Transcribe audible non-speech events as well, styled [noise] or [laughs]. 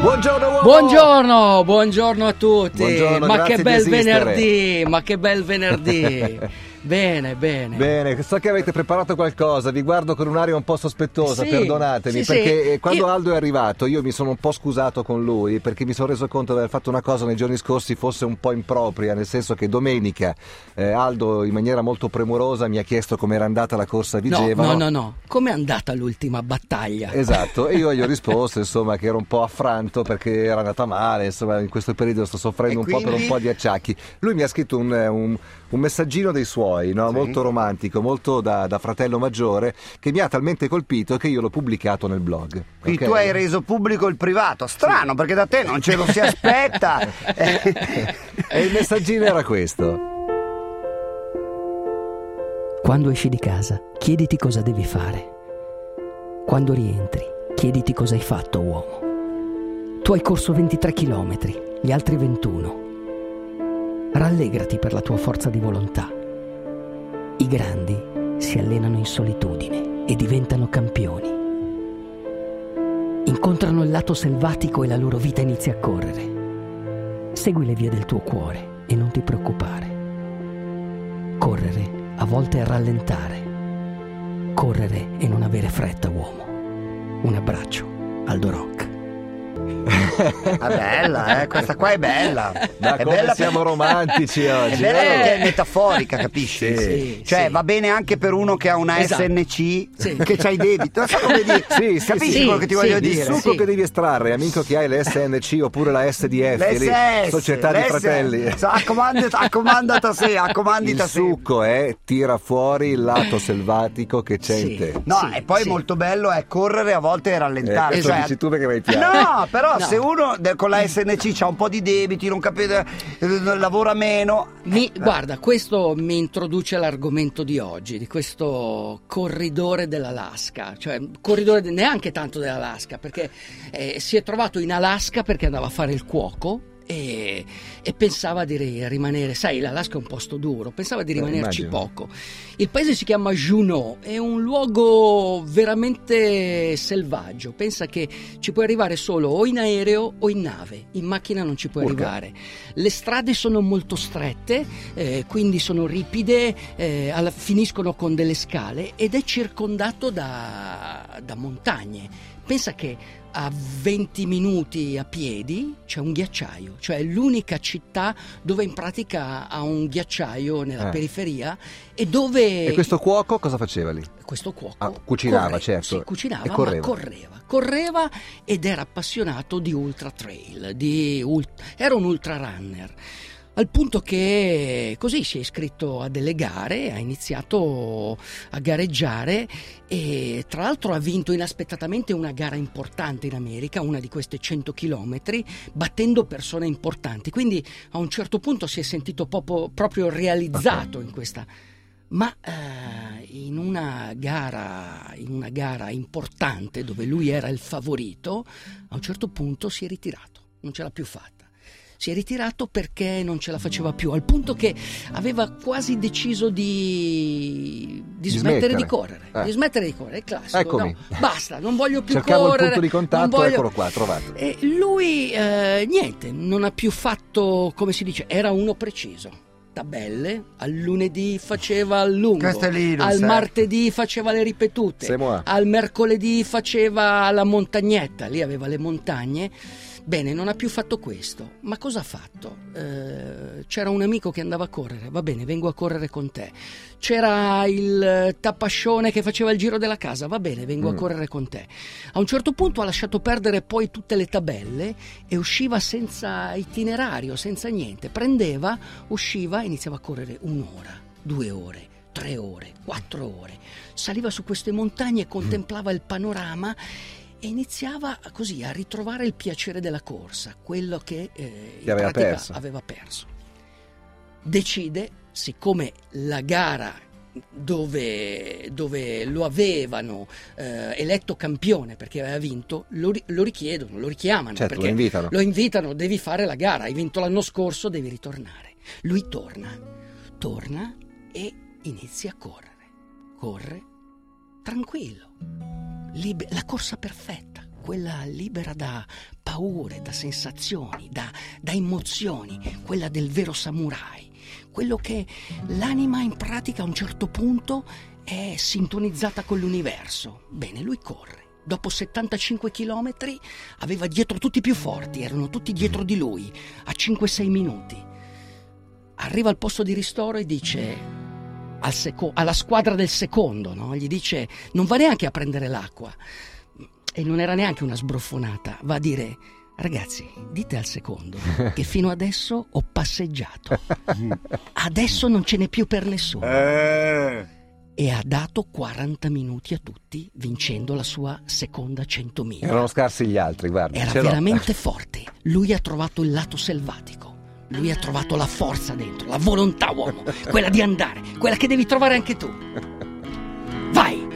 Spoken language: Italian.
Buongiorno uomo! Buongiorno, buongiorno a tutti. Buongiorno, ma che bel venerdì, ma che bel venerdì. [laughs] bene, bene. Bene, so che avete preparato qualcosa, vi guardo con un'aria un po' sospettosa, Sì, perdonatemi, sì, perché sì. eh, quando Io- Aldo è arrivato io mi sono un po' scusato con lui perché mi sono reso conto di aver fatto una cosa nei giorni scorsi fosse un po' impropria, nel senso che domenica eh, Aldo in maniera molto premurosa mi ha chiesto come era andata la corsa a No, Vigevano. no, no, no. Com'è andata l'ultima battaglia? Esatto, e io gli ho [laughs] risposto insomma che ero un po' affranto perché era andata male, insomma in questo periodo sto soffrendo E un po' per un quindi? po' di acciacchi. Lui mi ha scritto un, un- un messaggino dei suoi, no? Sì. molto romantico, molto da, da fratello maggiore, che mi ha talmente colpito che io l'ho pubblicato nel blog. Quindi ok? tu hai reso pubblico il privato. Strano, perché da te non ce lo si aspetta. [laughs] E il messaggino era questo. Quando esci di casa, chiediti cosa devi fare. Quando rientri, chiediti cosa hai fatto, uomo. Tu hai corso 23 km, gli altri 21. Rallegrati per la tua forza di volontà. I grandi si allenano in solitudine e diventano campioni. Incontrano il lato selvatico e la loro vita inizia a correre. Segui le vie del tuo cuore e non ti preoccupare. Correre a volte è rallentare. Correre e non avere fretta, uomo. Un abbraccio, Aldo Rock. È bella, eh? Questa qua è bella. Ma è bella siamo romantici [laughs] È oggi. bella eh? perché è metaforica, capisci? Sì, cioè, sì. va bene anche per uno che ha una Esatto. SNC Sì. che c'ha i debiti. Non so come dire. Sì, sì, Capisci sì. quello che ti Sì, voglio il Il dire? succo Sì. che devi estrarre, amico che hai l'SNC oppure la SDF, lì, L'SS, Società di l'SS. Fratelli. So, Accomandata, accomandata Il accomandita a sé. succo è tira fuori il lato selvatico che c'è Sì. in te. No, Sì, e poi sì. molto bello è correre a volte e Eh, rallentare. questo cioè- dici tu perché vai piano. No, però se uno de- con la SNC ha un po' di debiti, non capite, eh, lavora meno. Mi- eh, guarda, questo mi introduce all'argomento di oggi, di questo corridore dell'Alaska, cioè corridore de- neanche tanto dell'Alaska, perché eh, si è trovato in Alaska perché andava a fare il cuoco. E, e pensava di ri- rimanere, sai, l'Alaska è un posto duro, pensava di Eh, rimanerci immagino. poco. Il paese si chiama Juneau, è un luogo veramente selvaggio. Pensa che ci puoi arrivare solo o in aereo o in nave, in macchina non ci puoi Urca. arrivare. Le strade sono molto strette, eh, quindi sono ripide, eh, alla- finiscono con delle scale ed è circondato da, da montagne. Pensa che a 20 minuti a piedi c'è un ghiacciaio, cioè è l'unica città dove in pratica ha un ghiacciaio nella Eh. periferia e dove E questo cuoco cosa faceva lì? questo cuoco Ah, cucinava, correva, certo. sì, cucinava, E ma correva. correva. Correva ed era appassionato di ultra trail, di ult- era un ultra runner. Al punto che così si è iscritto a delle gare, ha iniziato a gareggiare e tra l'altro ha vinto inaspettatamente una gara importante in America, una di queste 100 km, battendo persone importanti. Quindi a un certo punto si è sentito proprio, proprio realizzato in questa ma eh, in, una gara, in una gara importante dove lui era il favorito, a un certo punto si è ritirato, non ce l'ha più fatta. Si è ritirato perché non ce la faceva più, al punto che aveva quasi deciso di, di Di smettere smettere. di correre. Eh. Di smettere di correre, è classico. Eccomi. no, basta, non voglio più Cercavo correre. il punto di contatto, voglio- eccolo qua, trovato. e lui, eh, niente, non ha più fatto, come si dice, era uno preciso. Tabelle, al lunedì faceva il lungo, Linus, al eh. martedì faceva le ripetute, al mercoledì faceva la montagnetta, lì aveva le montagne. Bene, non ha più fatto questo, ma cosa ha fatto? Eh, c'era un amico che andava a correre, va bene, vengo a correre con te. C'era il eh, tappascione che faceva il giro della casa, va bene, vengo a Mm. correre con te. A un certo punto ha lasciato perdere poi tutte le tabelle e usciva senza itinerario, senza niente. Prendeva, usciva e iniziava a correre un'ora, due ore, tre ore, quattro ore. Saliva su queste montagne, contemplava il panorama e iniziava così a ritrovare il piacere della corsa, quello che eh, in Che aveva pratica perso. aveva perso. Decide, siccome la gara dove, dove lo avevano eh, eletto campione perché aveva vinto, lo, lo richiedono, lo richiamano. Certo, perché lo invitano. lo invitano, devi fare la gara, hai vinto l'anno scorso, devi ritornare. Lui torna, torna e inizia a correre. Corre tranquillo. Libe- la corsa perfetta, quella libera da paure, da sensazioni, da, da emozioni, quella del vero samurai, quello che l'anima in pratica a un certo punto è sintonizzata con l'universo. Bene, lui corre. Dopo 75 km aveva dietro tutti i più forti, erano tutti dietro di lui, a 5-6 minuti. Arriva al posto di ristoro e dice al seco- alla squadra del secondo, no? gli dice non va neanche a prendere l'acqua. E non era neanche una sbroffonata, va a dire Ragazzi, dite al secondo [laughs] che fino adesso ho passeggiato. [laughs] Adesso non ce n'è più per nessuno. Eh. E ha dato 40 minuti a tutti, vincendo la sua seconda 100.000. Erano scarsi gli altri, guarda. Era l'ho. veramente forte. Lui ha trovato il lato selvatico. Lui ha trovato la forza dentro, la volontà uomo, quella di andare, quella che devi trovare anche tu. Vai!